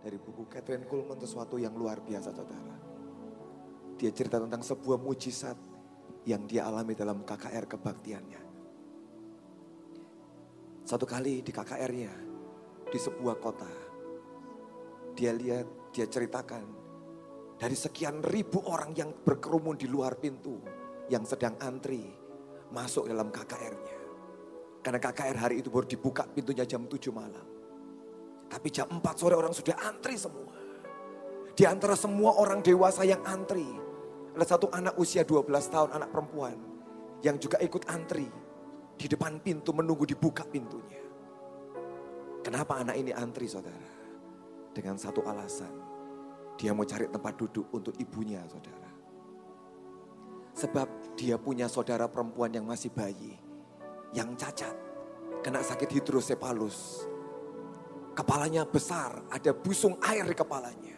dari buku Catherine Kuhlman sesuatu yang luar biasa saudara. Dia cerita tentang sebuah mujizat yang dia alami dalam KKR kebaktiannya. Satu kali di KKR-nya, di sebuah kota, dia lihat, dia ceritakan dari sekian ribu orang yang berkerumun di luar pintu, yang sedang antri masuk dalam KKR-nya. Karena KKR hari itu baru dibuka pintunya jam 7 malam. Tapi jam 4 sore orang sudah antri semua. Di antara semua orang dewasa yang antri, ada satu anak usia 12 tahun, anak perempuan, yang juga ikut antri di depan pintu menunggu dibuka pintunya. Kenapa anak ini antri saudara? Dengan satu alasan, dia mau cari tempat duduk untuk ibunya saudara. Sebab dia punya saudara perempuan yang masih bayi yang cacat, kena sakit hidrosepalus. Kepalanya besar, ada busung air di kepalanya.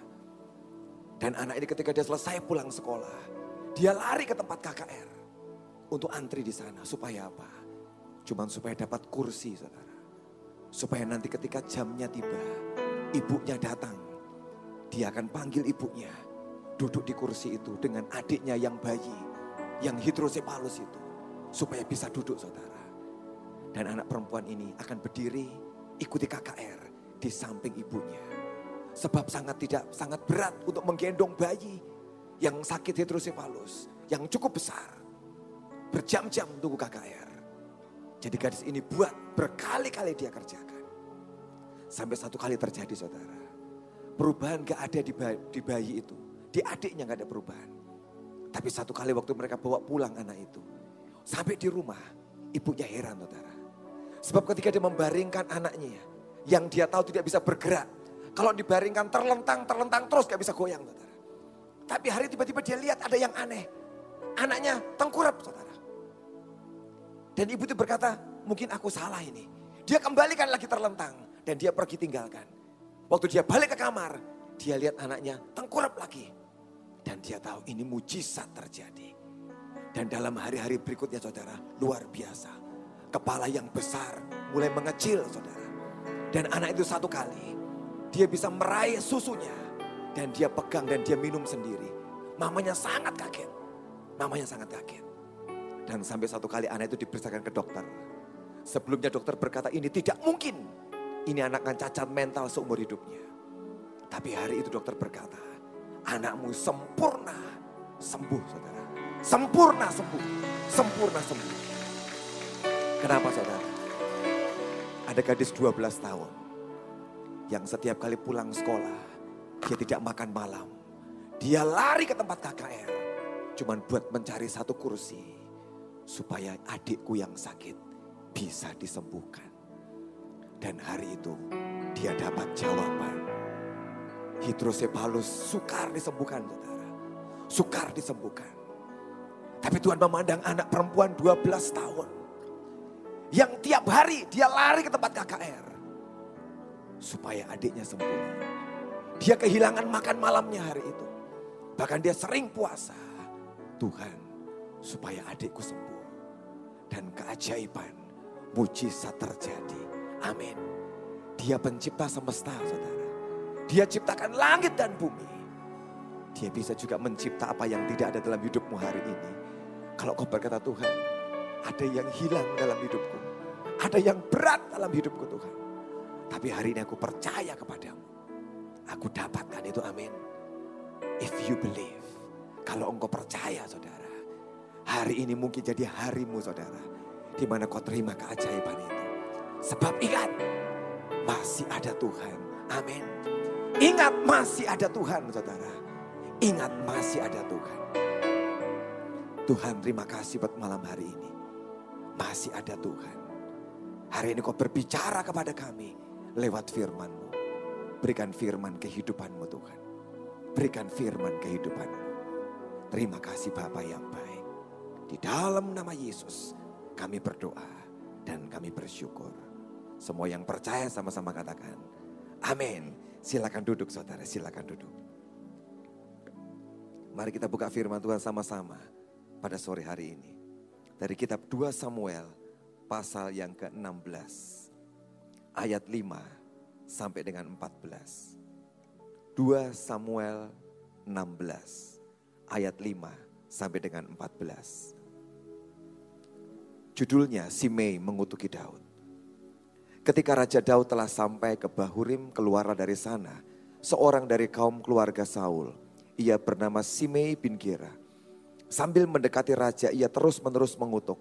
Dan anak ini ketika dia selesai pulang sekolah, dia lari ke tempat KKR untuk antri di sana. Supaya apa? Cuman supaya dapat kursi saudara. Supaya nanti ketika jamnya tiba, ibunya datang. Dia akan panggil ibunya, duduk di kursi itu dengan adiknya yang bayi, yang hidrosepalus itu. Supaya bisa duduk saudara. Dan anak perempuan ini akan berdiri ikuti KKR di samping ibunya. Sebab sangat tidak sangat berat untuk menggendong bayi yang sakit hidrosefalus, yang cukup besar. Berjam-jam tunggu KKR. Jadi gadis ini buat berkali-kali dia kerjakan. Sampai satu kali terjadi saudara. Perubahan gak ada di bayi, di bayi itu. Di adiknya gak ada perubahan. Tapi satu kali waktu mereka bawa pulang anak itu. Sampai di rumah ibunya heran saudara. Sebab ketika dia membaringkan anaknya yang dia tahu tidak bisa bergerak. Kalau dibaringkan terlentang, terlentang terus gak bisa goyang saudara. Tapi hari tiba-tiba dia lihat ada yang aneh. Anaknya tengkurap saudara. Dan ibu itu berkata, mungkin aku salah ini. Dia kembalikan lagi terlentang. Dan dia pergi tinggalkan. Waktu dia balik ke kamar, dia lihat anaknya tengkurap lagi. Dan dia tahu ini mujizat terjadi. Dan dalam hari-hari berikutnya saudara, luar biasa kepala yang besar mulai mengecil saudara. Dan anak itu satu kali dia bisa meraih susunya dan dia pegang dan dia minum sendiri. Mamanya sangat kaget. Mamanya sangat kaget. Dan sampai satu kali anak itu diperiksakan ke dokter. Sebelumnya dokter berkata ini tidak mungkin. Ini anak akan cacat mental seumur hidupnya. Tapi hari itu dokter berkata, anakmu sempurna sembuh saudara. Sempurna sembuh. Sempurna sembuh. Kenapa saudara? Ada gadis 12 tahun yang setiap kali pulang sekolah dia tidak makan malam. Dia lari ke tempat KKR cuman buat mencari satu kursi supaya adikku yang sakit bisa disembuhkan. Dan hari itu dia dapat jawaban. Hidrosepalus sukar disembuhkan saudara. Sukar disembuhkan. Tapi Tuhan memandang anak perempuan 12 tahun yang tiap hari dia lari ke tempat KKR. Supaya adiknya sembuh. Dia kehilangan makan malamnya hari itu. Bahkan dia sering puasa. Tuhan supaya adikku sembuh. Dan keajaiban mujizat terjadi. Amin. Dia pencipta semesta saudara. Dia ciptakan langit dan bumi. Dia bisa juga mencipta apa yang tidak ada dalam hidupmu hari ini. Kalau kau berkata Tuhan, ada yang hilang dalam hidupku. Ada yang berat dalam hidupku Tuhan. Tapi hari ini aku percaya kepadamu. Aku dapatkan itu amin. If you believe. Kalau engkau percaya saudara. Hari ini mungkin jadi harimu saudara. di mana kau terima keajaiban itu. Sebab ingat. Masih ada Tuhan. Amin. Ingat masih ada Tuhan saudara. Ingat masih ada Tuhan. Tuhan terima kasih buat malam hari ini. Masih ada Tuhan. Hari ini kau berbicara kepada kami lewat firman-Mu. Berikan firman kehidupan-Mu Tuhan. Berikan firman kehidupan-Mu. Terima kasih Bapak yang baik. Di dalam nama Yesus kami berdoa dan kami bersyukur. Semua yang percaya sama-sama katakan. Amin. Silakan duduk saudara, silakan duduk. Mari kita buka firman Tuhan sama-sama pada sore hari ini dari kitab 2 Samuel pasal yang ke-16 ayat 5 sampai dengan 14. 2 Samuel 16 ayat 5 sampai dengan 14. Judulnya Simei mengutuki Daud. Ketika Raja Daud telah sampai ke Bahurim keluarlah dari sana, seorang dari kaum keluarga Saul. Ia bernama Simei bin Gira. Sambil mendekati raja ia terus-menerus mengutuk.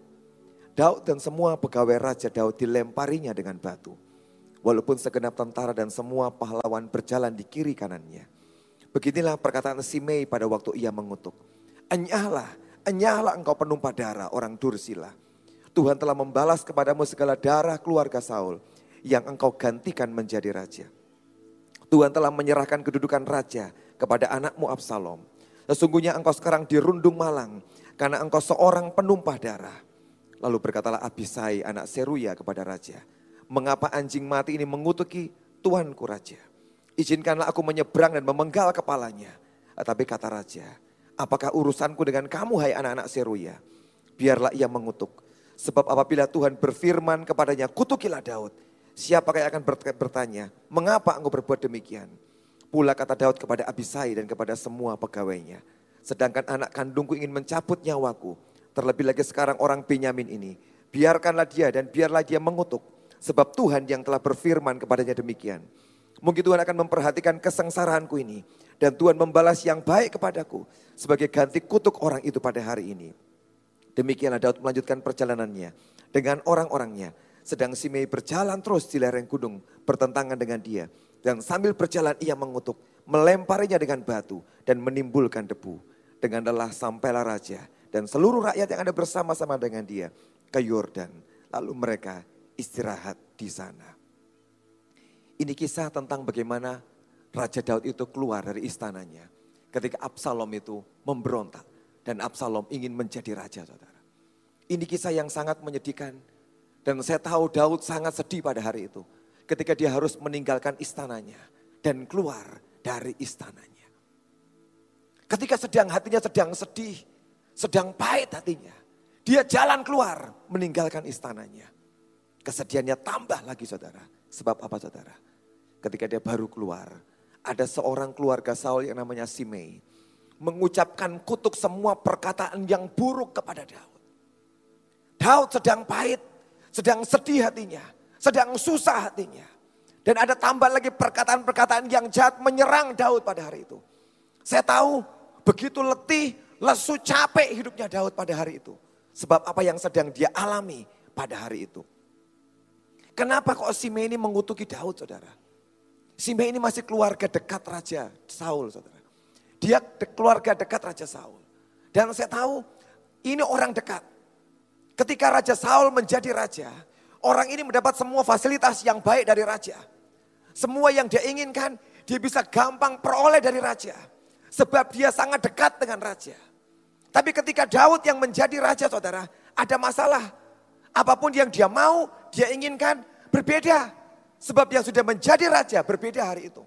Daud dan semua pegawai Raja Daud dilemparinya dengan batu. Walaupun segenap tentara dan semua pahlawan berjalan di kiri kanannya. Beginilah perkataan Simei pada waktu ia mengutuk. Enyahlah, enyahlah engkau penumpah darah orang Dursila Tuhan telah membalas kepadamu segala darah keluarga Saul yang engkau gantikan menjadi raja. Tuhan telah menyerahkan kedudukan raja kepada anakmu Absalom. Sesungguhnya engkau sekarang dirundung malang karena engkau seorang penumpah darah. Lalu berkatalah Abisai anak Seruya kepada raja, mengapa anjing mati ini mengutuki Tuanku raja? Izinkanlah aku menyeberang dan memenggal kepalanya. Tapi kata raja, apakah urusanku dengan kamu hai anak-anak Seruya? Biarlah ia mengutuk Sebab apabila Tuhan berfirman kepadanya, kutukilah Daud. Siapakah yang akan bertanya, mengapa engkau berbuat demikian? Pula kata Daud kepada Abisai dan kepada semua pegawainya. Sedangkan anak kandungku ingin mencabut nyawaku. Terlebih lagi sekarang orang Benyamin ini. Biarkanlah dia dan biarlah dia mengutuk. Sebab Tuhan yang telah berfirman kepadanya demikian. Mungkin Tuhan akan memperhatikan kesengsaraanku ini. Dan Tuhan membalas yang baik kepadaku. Sebagai ganti kutuk orang itu pada hari ini. Demikianlah Daud melanjutkan perjalanannya dengan orang-orangnya. Sedang Simei berjalan terus di lereng gunung bertentangan dengan dia. Dan sambil berjalan ia mengutuk, melemparinya dengan batu dan menimbulkan debu. Dengan lelah sampailah raja dan seluruh rakyat yang ada bersama-sama dengan dia ke Yordan. Lalu mereka istirahat di sana. Ini kisah tentang bagaimana Raja Daud itu keluar dari istananya. Ketika Absalom itu memberontak dan Absalom ingin menjadi raja, saudara. Ini kisah yang sangat menyedihkan. Dan saya tahu Daud sangat sedih pada hari itu. Ketika dia harus meninggalkan istananya dan keluar dari istananya. Ketika sedang hatinya sedang sedih, sedang pahit hatinya. Dia jalan keluar meninggalkan istananya. Kesedihannya tambah lagi saudara. Sebab apa saudara? Ketika dia baru keluar, ada seorang keluarga Saul yang namanya Simei mengucapkan kutuk semua perkataan yang buruk kepada Daud. Daud sedang pahit, sedang sedih hatinya, sedang susah hatinya. Dan ada tambah lagi perkataan-perkataan yang jahat menyerang Daud pada hari itu. Saya tahu begitu letih, lesu, capek hidupnya Daud pada hari itu. Sebab apa yang sedang dia alami pada hari itu. Kenapa kok Simei ini mengutuki Daud saudara? Simei ini masih keluarga dekat Raja Saul saudara. Dia keluarga dekat Raja Saul. Dan saya tahu ini orang dekat. Ketika Raja Saul menjadi raja, orang ini mendapat semua fasilitas yang baik dari raja. Semua yang dia inginkan, dia bisa gampang peroleh dari raja. Sebab dia sangat dekat dengan raja. Tapi ketika Daud yang menjadi raja saudara, ada masalah. Apa pun yang dia mau, dia inginkan berbeda. Sebab yang sudah menjadi raja berbeda hari itu.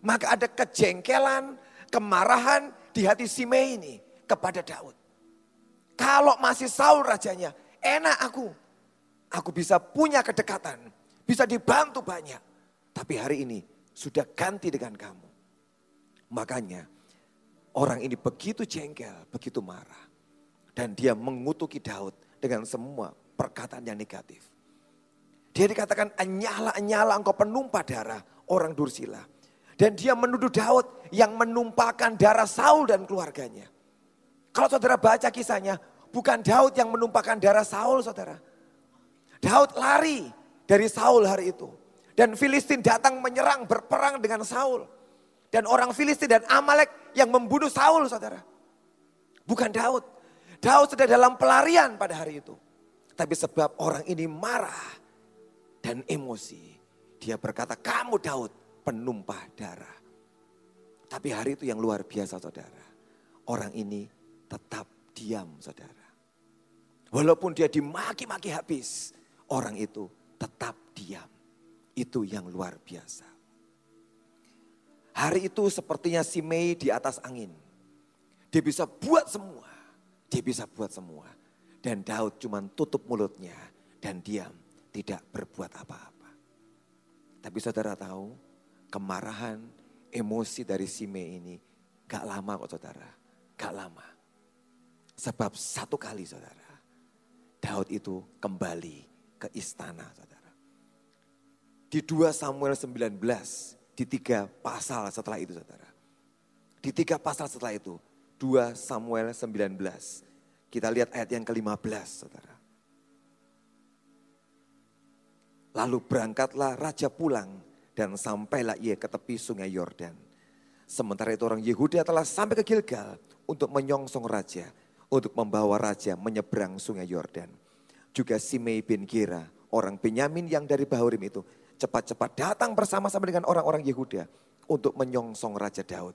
Maka ada kejengkelan, kemarahan di hati Simei ini kepada Daud. Kalau masih Saul rajanya, enak aku. Aku bisa punya kedekatan, bisa dibantu banyak. Tapi hari ini sudah ganti dengan kamu. Makanya orang ini begitu jengkel, begitu marah. Dan dia mengutuki Daud dengan semua perkataan yang negatif. Dia dikatakan, nyala nyala engkau penumpah darah orang Dursila. Dan dia menuduh Daud yang menumpahkan darah Saul dan keluarganya. Kalau saudara baca kisahnya, bukan Daud yang menumpahkan darah Saul saudara. Daud lari dari Saul hari itu. Dan Filistin datang menyerang berperang dengan Saul. Dan orang Filistin dan Amalek yang membunuh Saul saudara. Bukan Daud. Daud sudah dalam pelarian pada hari itu. Tapi sebab orang ini marah dan emosi. Dia berkata, kamu Daud penumpah darah. Tapi hari itu yang luar biasa saudara. Orang ini tetap diam saudara. Walaupun dia dimaki-maki habis, orang itu tetap diam. Itu yang luar biasa. Hari itu sepertinya si Mei di atas angin. Dia bisa buat semua. Dia bisa buat semua. Dan Daud cuma tutup mulutnya dan diam. Tidak berbuat apa-apa. Tapi saudara tahu, kemarahan, emosi dari Simei ini gak lama kok saudara. Gak lama. Sebab satu kali saudara, Daud itu kembali ke istana saudara. Di 2 Samuel 19, di tiga pasal setelah itu saudara. Di tiga pasal setelah itu, 2 Samuel 19. Kita lihat ayat yang ke-15 saudara. Lalu berangkatlah raja pulang dan sampailah ia ke tepi sungai Yordan. Sementara itu orang Yehuda telah sampai ke Gilgal untuk menyongsong raja, untuk membawa raja menyeberang sungai Yordan. Juga Simei bin Gira, orang Benyamin yang dari Bahurim itu, cepat-cepat datang bersama-sama dengan orang-orang Yehuda untuk menyongsong Raja Daud.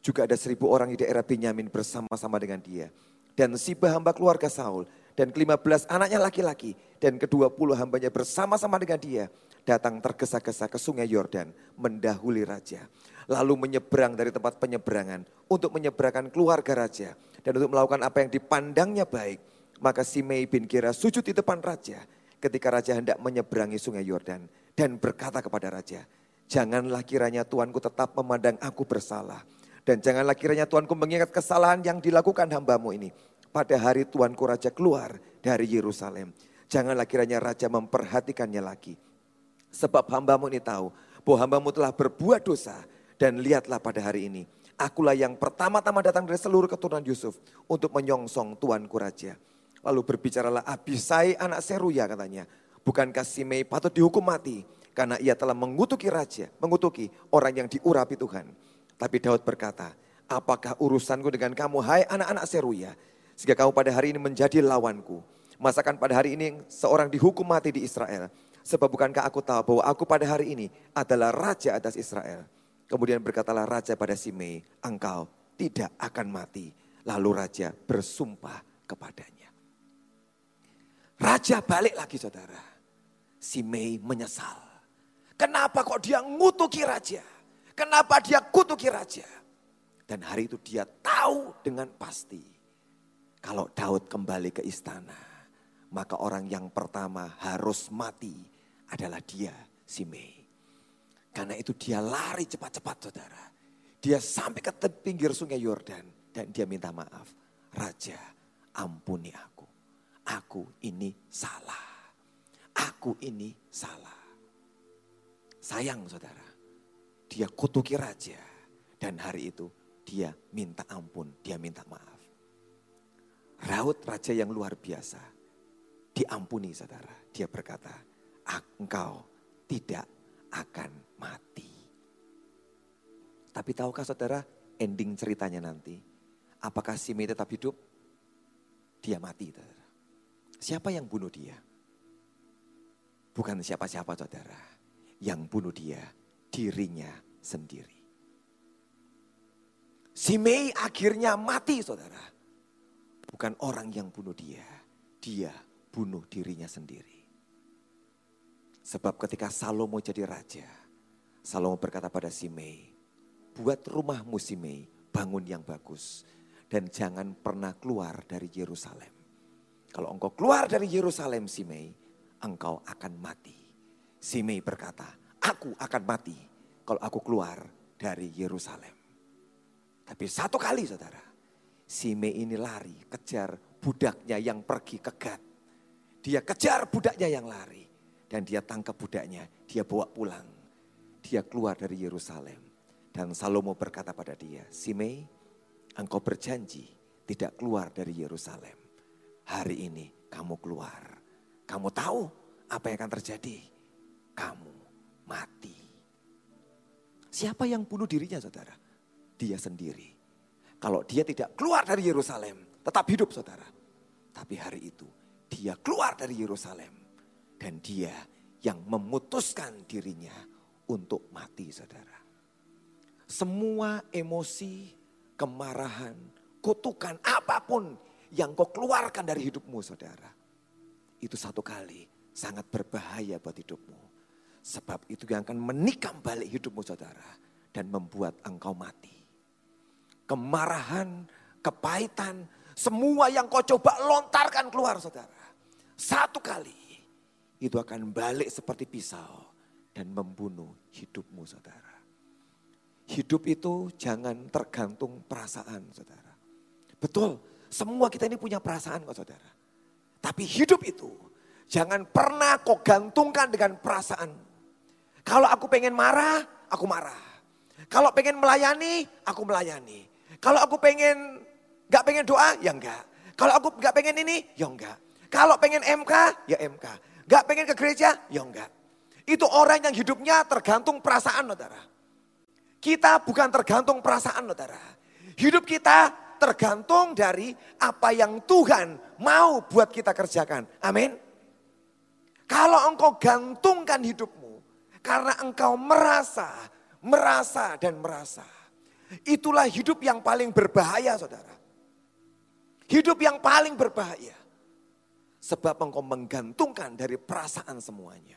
Juga ada seribu orang di daerah Benyamin bersama-sama dengan dia. Dan Siba hamba keluarga Saul dan kelima belas anaknya laki-laki dan kedua puluh hambanya bersama-sama dengan dia datang tergesa-gesa ke sungai Yordan mendahului raja. Lalu menyeberang dari tempat penyeberangan untuk menyeberangkan keluarga raja. Dan untuk melakukan apa yang dipandangnya baik. Maka Simei bin Kira sujud di depan raja ketika raja hendak menyeberangi sungai Yordan. Dan berkata kepada raja, janganlah kiranya Tuanku tetap memandang aku bersalah. Dan janganlah kiranya Tuanku mengingat kesalahan yang dilakukan hambamu ini. Pada hari Tuanku Raja keluar dari Yerusalem. Janganlah kiranya Raja memperhatikannya lagi Sebab hambamu ini tahu bahwa hambamu telah berbuat dosa. Dan lihatlah pada hari ini, akulah yang pertama-tama datang dari seluruh keturunan Yusuf untuk menyongsong tuanku raja. Lalu berbicaralah Abisai anak Seruya katanya. Bukankah Simei patut dihukum mati karena ia telah mengutuki raja, mengutuki orang yang diurapi Tuhan. Tapi Daud berkata, apakah urusanku dengan kamu hai anak-anak Seruya. Sehingga kamu pada hari ini menjadi lawanku. Masakan pada hari ini seorang dihukum mati di Israel. Sebab bukankah aku tahu bahwa aku pada hari ini adalah raja atas Israel. Kemudian berkatalah raja pada Simei, engkau tidak akan mati. Lalu raja bersumpah kepadanya. Raja balik lagi saudara. Simei menyesal. Kenapa kok dia ngutuki raja? Kenapa dia kutuki raja? Dan hari itu dia tahu dengan pasti. Kalau Daud kembali ke istana, maka orang yang pertama harus mati adalah dia, Simei. Karena itu dia lari cepat-cepat saudara. Dia sampai ke pinggir sungai Yordan dan dia minta maaf. Raja, ampuni aku. Aku ini salah. Aku ini salah. Sayang saudara, dia kutuki raja. Dan hari itu dia minta ampun, dia minta maaf. Raut raja yang luar biasa. Diampuni saudara. Dia berkata, engkau tidak akan mati. Tapi tahukah saudara ending ceritanya nanti? Apakah Simei tetap hidup? Dia mati. Saudara. Siapa yang bunuh dia? Bukan siapa-siapa saudara. Yang bunuh dia dirinya sendiri. Simei akhirnya mati saudara. Bukan orang yang bunuh dia. Dia bunuh dirinya sendiri. Sebab ketika Salomo jadi raja, Salomo berkata pada Simei, buat rumahmu Simei, bangun yang bagus. Dan jangan pernah keluar dari Yerusalem. Kalau engkau keluar dari Yerusalem Simei, engkau akan mati. Simei berkata, aku akan mati kalau aku keluar dari Yerusalem. Tapi satu kali saudara, Simei ini lari kejar budaknya yang pergi ke Gad. Dia kejar budaknya yang lari. Dan dia tangkap budaknya, dia bawa pulang. Dia keluar dari Yerusalem. Dan Salomo berkata pada dia, Simei, engkau berjanji tidak keluar dari Yerusalem. Hari ini kamu keluar. Kamu tahu apa yang akan terjadi? Kamu mati. Siapa yang bunuh dirinya saudara? Dia sendiri. Kalau dia tidak keluar dari Yerusalem, tetap hidup saudara. Tapi hari itu dia keluar dari Yerusalem dan dia yang memutuskan dirinya untuk mati saudara. Semua emosi, kemarahan, kutukan, apa pun yang kau keluarkan dari hidupmu saudara. Itu satu kali sangat berbahaya buat hidupmu. Sebab itu yang akan menikam balik hidupmu saudara. Dan membuat engkau mati. Kemarahan, kepahitan, semua yang kau coba lontarkan keluar saudara. Satu kali itu akan balik seperti pisau dan membunuh hidupmu saudara. Hidup itu jangan tergantung perasaan, saudara. Betul, semua kita ini punya perasaan kok saudara. Tapi hidup itu jangan pernah kau gantungkan dengan perasaan. Kalau aku pengen marah, aku marah. Kalau pengen melayani, aku melayani. Kalau aku pengen gak pengen doa, ya enggak. Kalau aku gak pengen ini, ya enggak. Kalau pengen MK, ya MK. Gak pengen ke gereja, ya enggak. Itu orang yang hidupnya tergantung perasaan, saudara. Kita bukan tergantung perasaan saudara. Hidup kita tergantung dari apa yang Tuhan mau buat kita kerjakan. Amin. Kalau engkau gantungkan hidupmu karena engkau merasa, merasa dan merasa. Itulah hidup yang paling berbahaya saudara. Hidup yang paling berbahaya. Sebab engkau menggantungkan dari perasaan semuanya.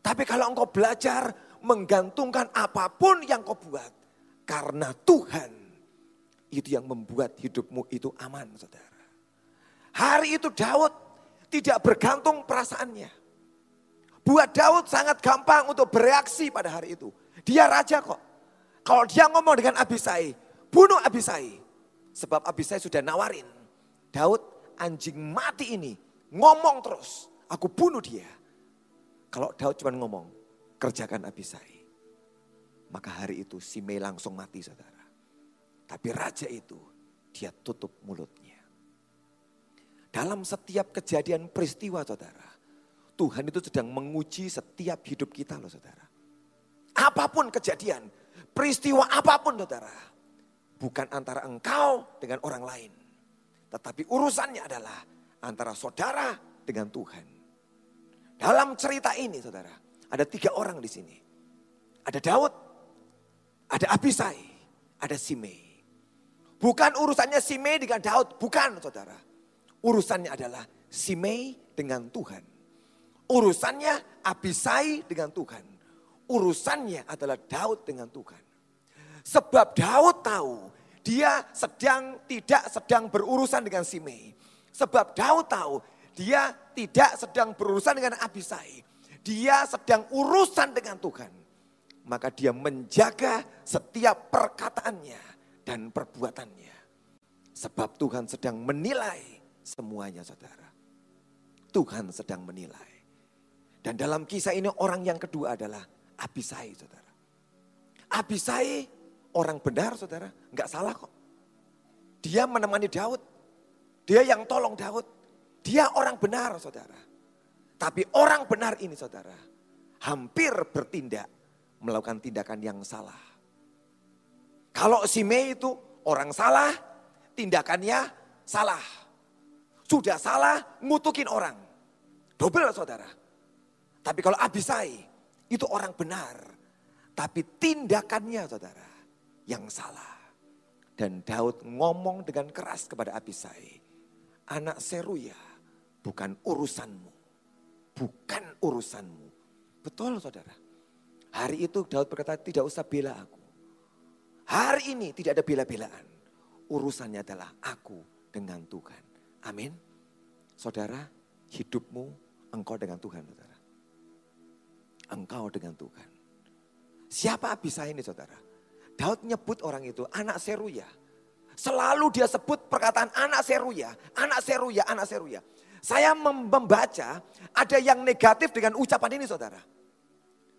Tapi kalau engkau belajar menggantungkan apa pun yang kau buat. Karena Tuhan itu yang membuat hidupmu itu aman saudara. Hari itu Daud tidak bergantung perasaannya. Buat Daud sangat gampang untuk bereaksi pada hari itu. Dia raja kok. Kalau dia ngomong dengan Abisai, bunuh Abisai. Sebab Abisai sudah nawarin. Daud anjing mati ini ngomong terus. Aku bunuh dia. Kalau Daud cuma ngomong, kerjakan Abisai. Maka hari itu si Mei langsung mati saudara. Tapi raja itu dia tutup mulutnya. Dalam setiap kejadian peristiwa saudara. Tuhan itu sedang menguji setiap hidup kita loh saudara. Apa pun kejadian, peristiwa apa pun saudara. Bukan antara engkau dengan orang lain. Tetapi urusannya adalah antara saudara dengan Tuhan. Dalam cerita ini saudara, ada tiga orang di sini. Ada Daud, ada Abisai, ada Simei. Bukan urusannya Simei dengan Daud, bukan saudara. Urusannya adalah Simei dengan Tuhan. Urusannya Abisai dengan Tuhan. Urusannya adalah Daud dengan Tuhan. Sebab Daud tahu dia sedang tidak sedang berurusan dengan Simei. Sebab Daud tahu dia tidak sedang berurusan dengan Abisai dia sedang urusan dengan Tuhan. Maka dia menjaga setiap perkataannya dan perbuatannya. Sebab Tuhan sedang menilai semuanya saudara. Tuhan sedang menilai. Dan dalam kisah ini orang yang kedua adalah Abisai saudara. Abisai orang benar saudara, nggak salah kok. Dia menemani Daud. Dia yang tolong Daud. Dia orang benar saudara. Tapi orang benar ini saudara, hampir bertindak melakukan tindakan yang salah. Kalau si Mei itu orang salah, tindakannya salah. Sudah salah, ngutukin orang. Double saudara. Tapi kalau Abisai, itu orang benar. Tapi tindakannya saudara, yang salah. Dan Daud ngomong dengan keras kepada Abisai. Anak Seruya, bukan urusanmu bukan urusanmu. Betul saudara. Hari itu Daud berkata tidak usah bela aku. Hari ini tidak ada bela-belaan. Urusannya adalah aku dengan Tuhan. Amin. Saudara, hidupmu engkau dengan Tuhan saudara. Engkau dengan Tuhan. Siapa Abisa ini saudara? Daud nyebut orang itu anak Seruya. Selalu dia sebut perkataan anak Seruya, anak Seruya, anak Seruya. Saya membaca ada yang negatif dengan ucapan ini saudara.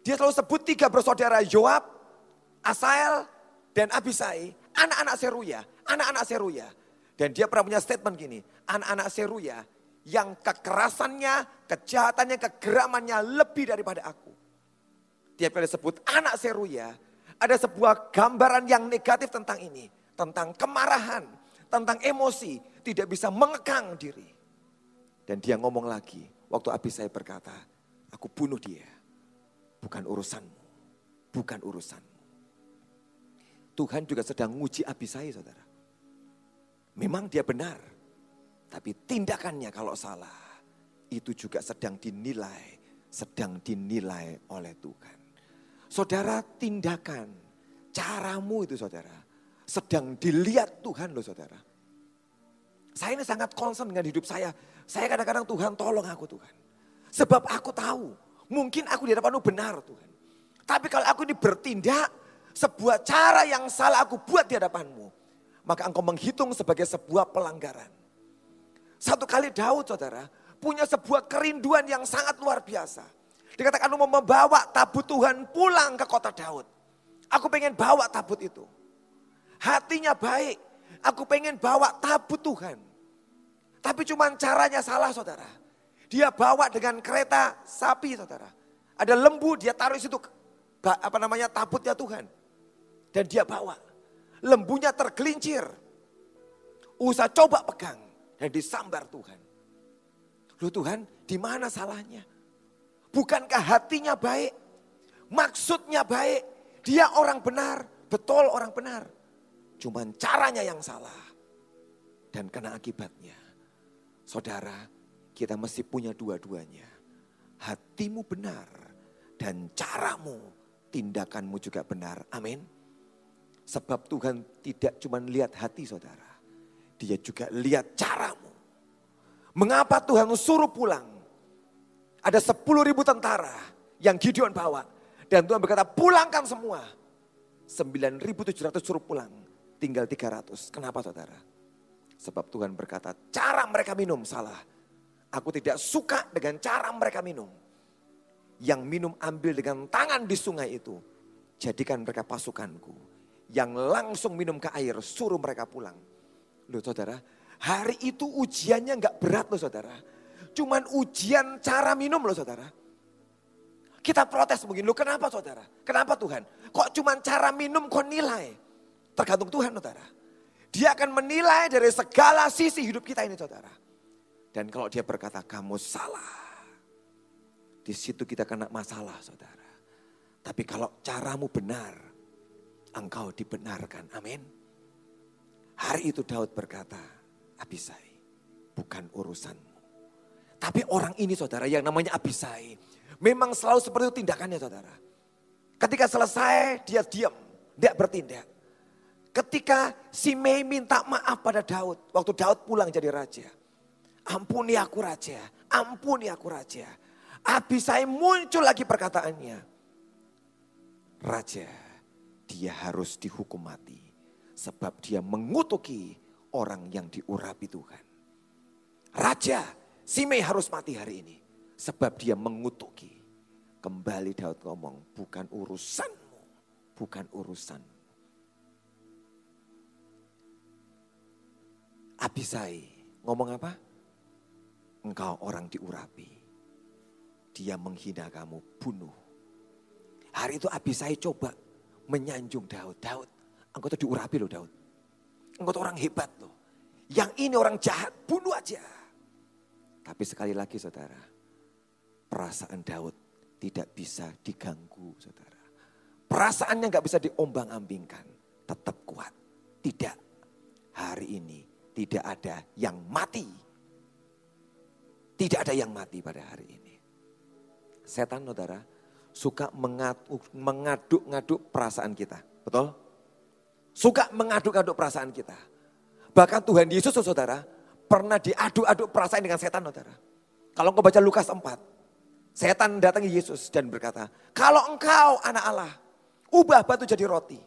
Dia selalu sebut tiga bersaudara Yoab, Asael, dan Abisai. Anak-anak Seruya, anak-anak Seruya. Dan dia pernah punya statement gini, anak-anak Seruya yang kekerasannya, kejahatannya, kegeramannya lebih daripada aku. Dia pernah sebut anak Seruya, ada sebuah gambaran yang negatif tentang ini. Tentang kemarahan, tentang emosi, tidak bisa mengekang diri. Dan dia ngomong lagi, waktu Abisai berkata, aku bunuh dia. Bukan urusanmu, bukan urusanmu. Tuhan juga sedang nguji Abisai saudara. Memang dia benar, tapi tindakannya kalau salah, itu juga sedang dinilai, sedang dinilai oleh Tuhan. Saudara tindakan, caramu itu saudara, sedang dilihat Tuhan loh saudara. Saya ini sangat concern dengan hidup saya. Saya kadang-kadang Tuhan tolong aku Tuhan. Sebab aku tahu mungkin aku di hadapanmu benar Tuhan. Tapi kalau aku ini bertindak sebuah cara yang salah aku buat di hadapanmu. Maka engkau menghitung sebagai sebuah pelanggaran. Satu kali Daud saudara punya sebuah kerinduan yang sangat luar biasa. Dikatakan mau membawa tabut Tuhan pulang ke kota Daud. Aku pengen bawa tabut itu. Hatinya baik. Aku pengen bawa tabut Tuhan. Tapi cuma caranya salah saudara. Dia bawa dengan kereta sapi saudara. Ada lembu dia taruh situ apa namanya tabutnya Tuhan. Dan dia bawa. Lembunya tergelincir. Usah coba pegang dan disambar Tuhan. Loh Tuhan, di mana salahnya? Bukankah hatinya baik? Maksudnya baik. Dia orang benar, betul orang benar. Cuman caranya yang salah. Dan kena akibatnya. Saudara, kita mesti punya dua-duanya. Hatimu benar dan caramu, tindakanmu juga benar. Amin. Sebab Tuhan tidak cuma lihat hati saudara. Dia juga lihat caramu. Mengapa Tuhan suruh pulang? Ada 10 ribu tentara yang Gideon bawa. Dan Tuhan berkata pulangkan semua. 9.700 suruh pulang. Tinggal 300. Kenapa saudara? Sebab Tuhan berkata cara mereka minum salah. Aku tidak suka dengan cara mereka minum. Yang minum ambil dengan tangan di sungai itu. Jadikan mereka pasukanku. Yang langsung minum ke air suruh mereka pulang. Loh saudara, hari itu ujiannya nggak berat loh saudara. Cuman ujian cara minum loh saudara. Kita protes mungkin, loh kenapa saudara? Kenapa Tuhan? Kok cuman cara minum kok nilai? Tergantung Tuhan saudara. Dia akan menilai dari segala sisi hidup kita ini saudara. Dan kalau dia berkata kamu salah. Di situ kita kena masalah saudara. Tapi kalau caramu benar, engkau dibenarkan. Amin. Hari itu Daud berkata, Abisai, bukan urusanmu. Tapi orang ini saudara yang namanya Abisai, memang selalu seperti itu tindakannya saudara. Ketika selesai dia diam, tidak bertindak. Ketika si Mei minta maaf pada Daud, waktu Daud pulang jadi raja. Ampuni aku raja, ampuni aku raja. Abisai muncul lagi perkataannya. Raja, dia harus dihukum mati. Sebab dia mengutuki orang yang diurapi Tuhan. Raja, Simei harus mati hari ini. Sebab dia mengutuki. Kembali Daud ngomong, bukan urusanmu. Bukan urusan. Abisai ngomong apa? Engkau orang diurapi. Dia menghina kamu, bunuh. Hari itu Abisai coba menyanjung Daud. Daud, engkau tuh diurapi loh Daud. Engkau tuh orang hebat loh. Yang ini orang jahat, bunuh aja. Tapi sekali lagi saudara, perasaan Daud tidak bisa diganggu saudara. Perasaannya nggak bisa diombang-ambingkan, tetap kuat. Tidak, hari ini tidak ada yang mati. Tidak ada yang mati pada hari ini. Setan saudara suka mengaduk-ngaduk perasaan kita. Betul? Suka mengaduk-aduk perasaan kita. Bahkan Tuhan Yesus saudara pernah diaduk-aduk perasaan dengan setan saudara. Kalau engkau baca Lukas 4. Setan datangi Yesus dan berkata, kalau engkau anak Allah, ubah batu jadi roti.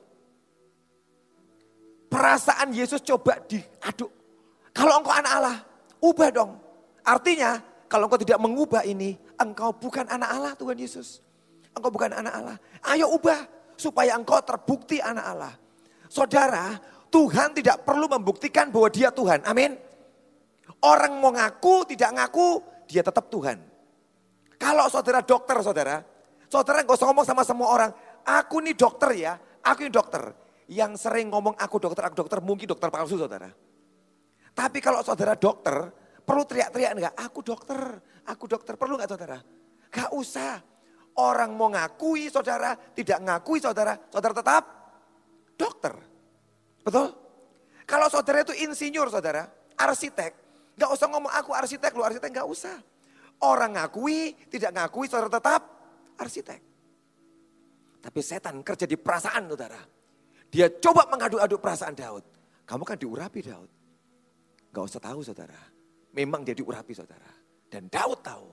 Perasaan Yesus coba diaduk. Kalau engkau anak Allah, ubah dong. Artinya, kalau engkau tidak mengubah ini, engkau bukan anak Allah Tuhan Yesus. Engkau bukan anak Allah. Ayo ubah supaya engkau terbukti anak Allah. Saudara, Tuhan tidak perlu membuktikan bahwa dia Tuhan. Amin. Orang mau ngaku, tidak ngaku, dia tetap Tuhan. Kalau saudara dokter, saudara, saudara gak usah ngomong sama semua orang, aku nih dokter ya, aku ini dokter. Yang sering ngomong aku dokter, aku dokter, mungkin dokter palsu saudara. Tapi kalau saudara dokter, perlu teriak-teriak enggak? Aku dokter, aku dokter, perlu enggak saudara? Gak usah. Orang mau ngakui saudara, tidak ngakui saudara, saudara tetap dokter. Betul? Kalau saudara itu insinyur saudara, arsitek, gak usah ngomong aku arsitek, lu arsitek gak usah. Orang ngakui, tidak ngakui, saudara tetap arsitek. Tapi setan kerja di perasaan saudara. Dia coba mengadu-adu perasaan Daud. Kamu kan diurapi Daud. Gak usah tahu saudara. Memang dia diurapi saudara. Dan Daud tahu.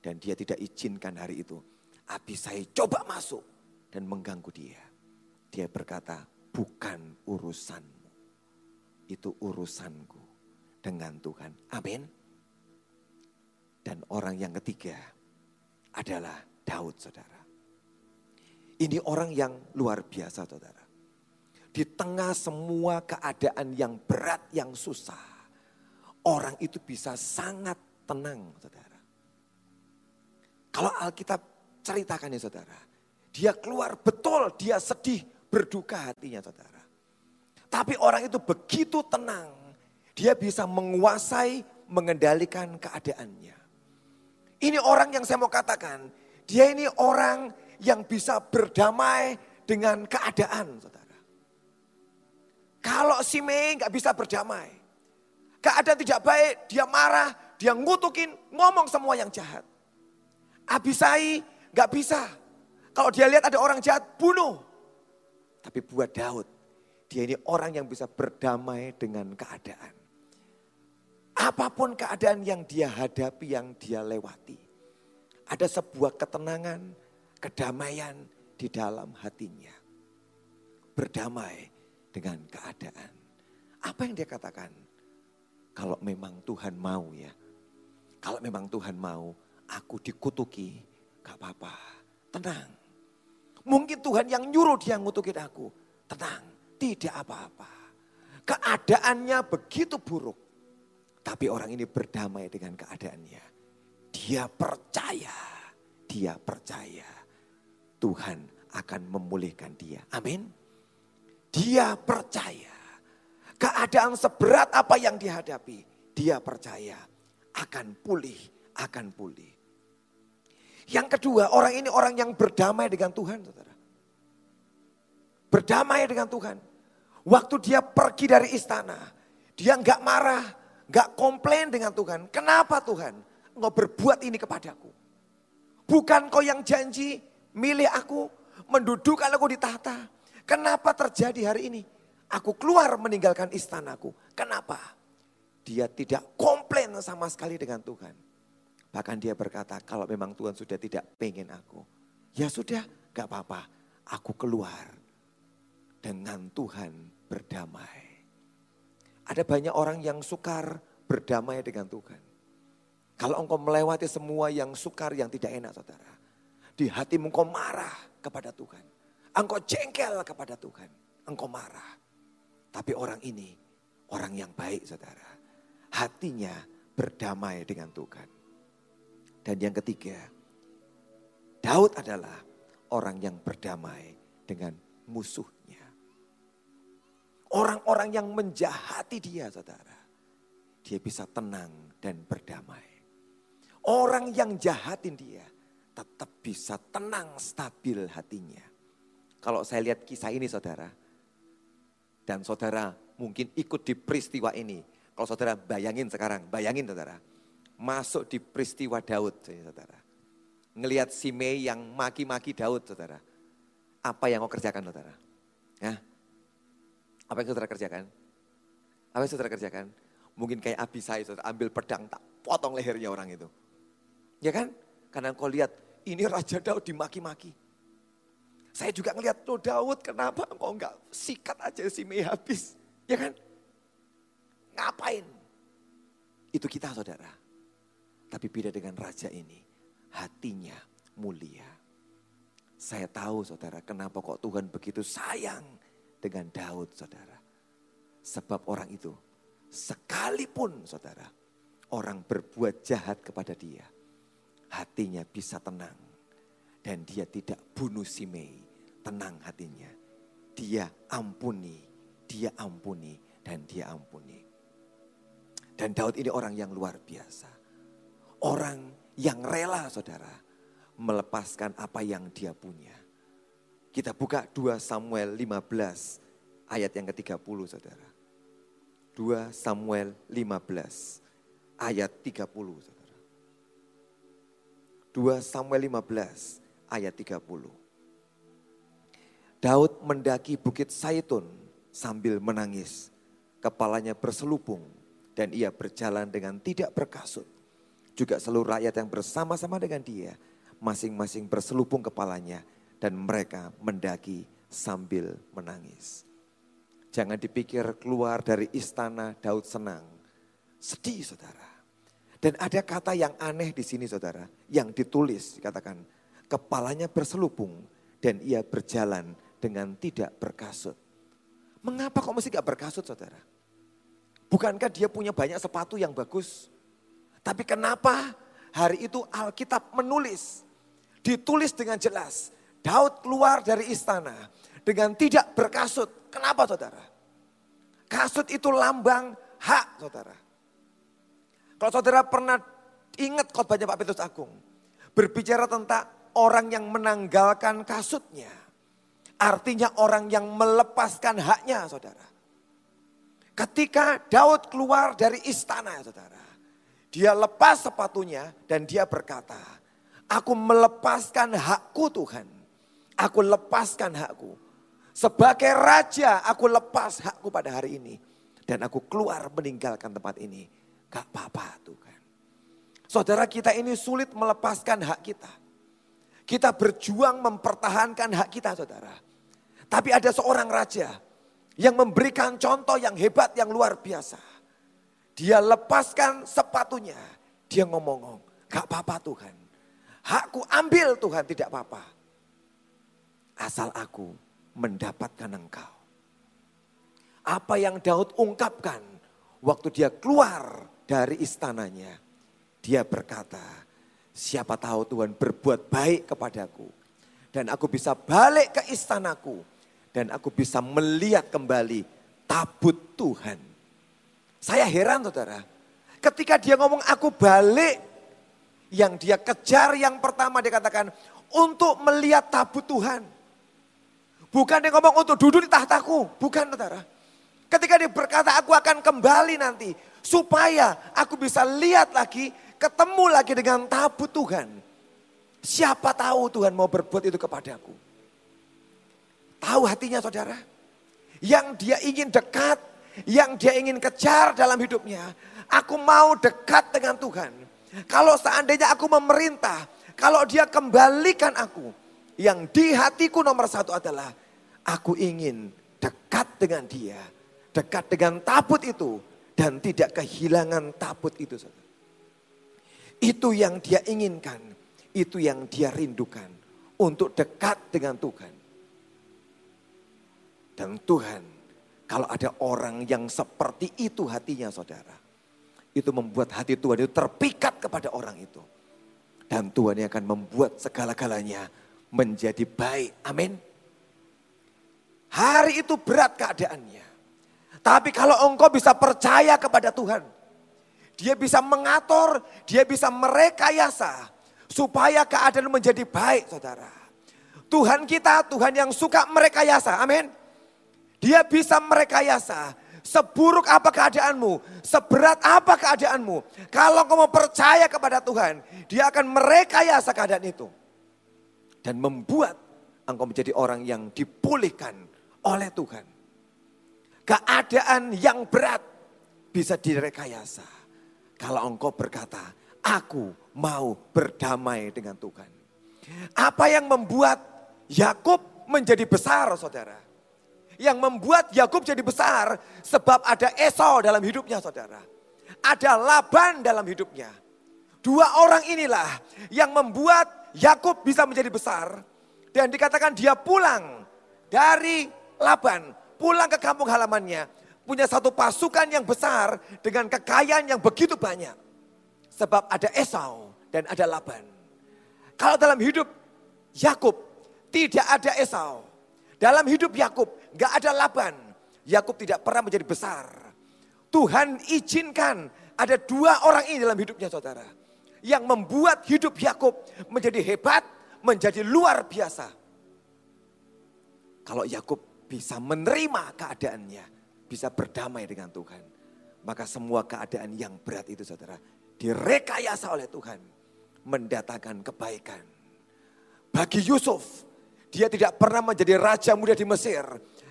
Dan dia tidak izinkan hari itu. Abisai coba masuk dan mengganggu dia. Dia berkata, bukan urusanmu. Itu urusanku dengan Tuhan. Amin. Dan orang yang ketiga adalah Daud saudara. Ini orang yang luar biasa saudara. Di tengah semua keadaan yang berat, yang susah. Orang itu bisa sangat tenang saudara. Kalau Alkitab ceritakan ya saudara. Dia keluar betul, dia sedih, berduka hatinya saudara. Tapi orang itu begitu tenang. Dia bisa menguasai, mengendalikan keadaannya. Ini orang yang saya mau katakan. Dia ini orang yang bisa berdamai dengan keadaan saudara. Kalau si Mei nggak bisa berdamai. Keadaan tidak baik, dia marah, dia ngutukin, ngomong semua yang jahat. Abisai nggak bisa. Kalau dia lihat ada orang jahat, bunuh. Tapi buat Daud, dia ini orang yang bisa berdamai dengan keadaan. Apa pun keadaan yang dia hadapi, yang dia lewati. Ada sebuah ketenangan, kedamaian di dalam hatinya. Berdamai dengan keadaan. Apa yang dia katakan? Kalau memang Tuhan mau ya. Kalau memang Tuhan mau, aku dikutuki, gak apa-apa. Tenang. Mungkin Tuhan yang nyuruh dia ngutukin aku. Tenang, tidak apa-apa. Keadaannya begitu buruk. Tapi orang ini berdamai dengan keadaannya. Dia percaya, dia percaya Tuhan akan memulihkan dia. Amin. Dia percaya. Keadaan seberat apa yang dihadapi, dia percaya akan pulih, akan pulih. Yang kedua, orang ini orang yang berdamai dengan Tuhan, saudara. Berdamai dengan Tuhan. Waktu dia pergi dari istana, dia nggak marah, nggak komplain dengan Tuhan. Kenapa Tuhan? Engkau berbuat ini kepadaku. Bukan kau yang janji milih aku, mendudukkan aku di tahta. Kenapa terjadi hari ini? Aku keluar meninggalkan istanaku. Kenapa? Dia tidak komplain sama sekali dengan Tuhan. Bahkan dia berkata, kalau memang Tuhan sudah tidak pengen aku. Ya sudah, gak apa-apa. Aku keluar dengan Tuhan berdamai. Ada banyak orang yang sukar berdamai dengan Tuhan. Kalau engkau melewati semua yang sukar, yang tidak enak saudara. Di hatimu engkau marah kepada Tuhan. Engkau jengkel kepada Tuhan. Engkau marah. Tapi orang ini orang yang baik saudara. Hatinya berdamai dengan Tuhan. Dan yang ketiga, Daud adalah orang yang berdamai dengan musuh Orang-orang yang menjahati dia saudara. Dia bisa tenang dan berdamai. Orang yang jahatin dia tetap bisa tenang stabil hatinya. Kalau saya lihat kisah ini saudara. Dan saudara mungkin ikut di peristiwa ini. Kalau saudara bayangin sekarang, bayangin saudara. Masuk di peristiwa Daud saudara. Ngelihat si Mei yang maki-maki Daud saudara. Apa yang mau kerjakan saudara? Ya, apa yang saudara kerjakan? Apa yang saudara kerjakan? Mungkin kayak Abisai, saudara ambil pedang, tak potong lehernya orang itu. Ya kan? Karena kau lihat, ini Raja Daud dimaki-maki. Saya juga ngelihat, tuh Daud kenapa engkau enggak sikat aja si Mei habis. Ya kan? Ngapain? Itu kita saudara. Tapi beda dengan raja ini. Hatinya mulia. Saya tahu saudara kenapa kok Tuhan begitu sayang dengan Daud saudara. Sebab orang itu sekalipun saudara orang berbuat jahat kepada dia. Hatinya bisa tenang dan dia tidak bunuh Simei. Tenang hatinya. Dia ampuni, dia ampuni dan dia ampuni. Dan Daud ini orang yang luar biasa. Orang yang rela saudara melepaskan apa yang dia punya kita buka 2 Samuel 15 ayat yang ke-30 saudara. 2 Samuel 15 ayat 30 saudara. 2 Samuel 15 ayat 30. Daud mendaki bukit Saitun sambil menangis. Kepalanya berselubung dan ia berjalan dengan tidak berkasut. Juga seluruh rakyat yang bersama-sama dengan dia masing-masing berselubung kepalanya dan mereka mendaki sambil menangis. Jangan dipikir keluar dari istana Daud senang. Sedih saudara. Dan ada kata yang aneh di sini saudara. Yang ditulis katakan kepalanya berselubung dan ia berjalan dengan tidak berkasut. Mengapa kok mesti gak berkasut saudara? Bukankah dia punya banyak sepatu yang bagus? Tapi kenapa hari itu Alkitab menulis, ditulis dengan jelas. Daud keluar dari istana dengan tidak berkasut. Kenapa saudara? Kasut itu lambang hak saudara. Kalau saudara pernah ingat khotbahnya Pak Petrus Agung. Berbicara tentang orang yang menanggalkan kasutnya. Artinya orang yang melepaskan haknya saudara. Ketika Daud keluar dari istana saudara. Dia lepas sepatunya dan dia berkata, aku melepaskan hakku Tuhan. Aku lepaskan hakku. Sebagai raja aku lepas hakku pada hari ini. Dan aku keluar meninggalkan tempat ini. Gak apa-apa Tuhan. Saudara kita ini sulit melepaskan hak kita. Kita berjuang mempertahankan hak kita saudara. Tapi ada seorang raja yang memberikan contoh yang hebat, yang luar biasa. Dia lepaskan sepatunya. Dia ngomong, gak apa-apa Tuhan. Hakku ambil Tuhan, tidak apa-apa. Asal aku mendapatkan engkau. Apa yang Daud ungkapkan waktu dia keluar dari istananya. Dia berkata, siapa tahu Tuhan berbuat baik kepadaku. Dan aku bisa balik ke istanaku dan aku bisa melihat kembali tabut Tuhan. Saya heran saudara, ketika dia ngomong aku balik, yang dia kejar yang pertama dia katakan untuk melihat tabut Tuhan. Bukan dia ngomong untuk duduk di tahtaku, bukan saudara. Ketika dia berkata aku akan kembali nanti, supaya aku bisa lihat lagi, ketemu lagi dengan tabut Tuhan. Siapa tahu Tuhan mau berbuat itu kepadaku. Tahu hatinya saudara? Yang dia ingin dekat, yang dia ingin kejar dalam hidupnya. Aku mau dekat dengan Tuhan. Kalau seandainya aku memerintah, kalau dia kembalikan aku. Yang di hatiku nomor satu adalah, aku ingin dekat dengan dia. Dekat dengan tabut itu. Dan tidak kehilangan tabut itu. Itu yang dia inginkan. Itu yang dia rindukan. Untuk dekat dengan Tuhan. Dan Tuhan, kalau ada orang yang seperti itu hatinya saudara. Itu membuat hati Tuhan itu terpikat kepada orang itu. Dan Tuhan yang akan membuat segala-galanya menjadi baik. Amin. Hari itu berat keadaannya. Tapi kalau engkau bisa percaya kepada Tuhan. Dia bisa mengatur, dia bisa merekayasa. Supaya keadaan menjadi baik saudara. Tuhan kita, Tuhan yang suka merekayasa. Amin. Dia bisa merekayasa. Seburuk apa keadaanmu, seberat apa keadaanmu. Kalau kamu percaya kepada Tuhan, dia akan merekayasa keadaan itu. Dan membuat engkau menjadi orang yang dipulihkan oleh Tuhan. Keadaan yang berat bisa direkayasa. Kalau engkau berkata, aku mau berdamai dengan Tuhan. Apa yang membuat Yakub menjadi besar saudara? Yang membuat Yakub jadi besar sebab ada Esau dalam hidupnya saudara. Ada Laban dalam hidupnya. Dua orang inilah yang membuat Yakub bisa menjadi besar dan dikatakan dia pulang dari Laban, pulang ke kampung halamannya, punya satu pasukan yang besar dengan kekayaan yang begitu banyak. Sebab ada Esau dan ada Laban. Kalau dalam hidup Yakub tidak ada Esau. Dalam hidup Yakub Gak ada Laban. Yakub tidak pernah menjadi besar. Tuhan izinkan ada dua orang ini dalam hidupnya saudara. Yang membuat hidup Yakub menjadi hebat, menjadi luar biasa. Kalau Yakub bisa menerima keadaannya, bisa berdamai dengan Tuhan. Maka semua keadaan yang berat itu saudara, direkayasa oleh Tuhan. Mendatangkan kebaikan. Bagi Yusuf, dia tidak pernah menjadi raja muda di Mesir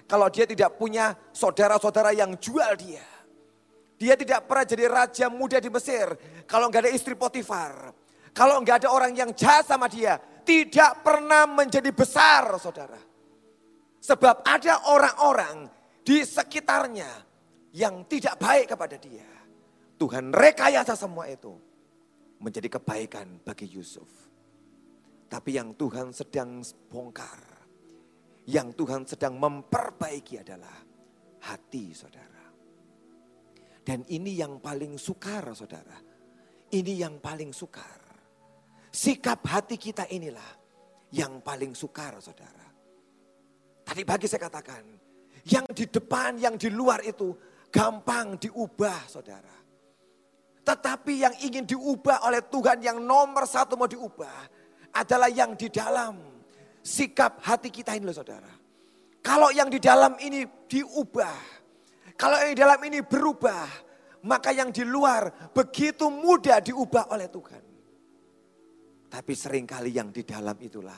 kalau dia tidak punya saudara-saudara yang jual dia. Dia tidak pernah jadi raja muda di Mesir. Kalau nggak ada istri Potifar. Kalau nggak ada orang yang jahat sama dia. Tidak pernah menjadi besar saudara. Sebab ada orang-orang di sekitarnya yang tidak baik kepada dia. Tuhan rekayasa semua itu menjadi kebaikan bagi Yusuf. Tapi yang Tuhan sedang bongkar, yang Tuhan sedang memperbaiki adalah hati saudara. Dan ini yang paling sukar saudara. Ini yang paling sukar. Sikap hati kita inilah yang paling sukar saudara. Tadi pagi saya katakan, yang di depan, yang di luar itu gampang diubah saudara. Tetapi yang ingin diubah oleh Tuhan yang nomor satu mau diubah adalah yang di dalam sikap hati kita ini loh saudara. Kalau yang di dalam ini diubah, kalau yang di dalam ini berubah, maka yang di luar begitu mudah diubah oleh Tuhan. Tapi sering kali yang di dalam itulah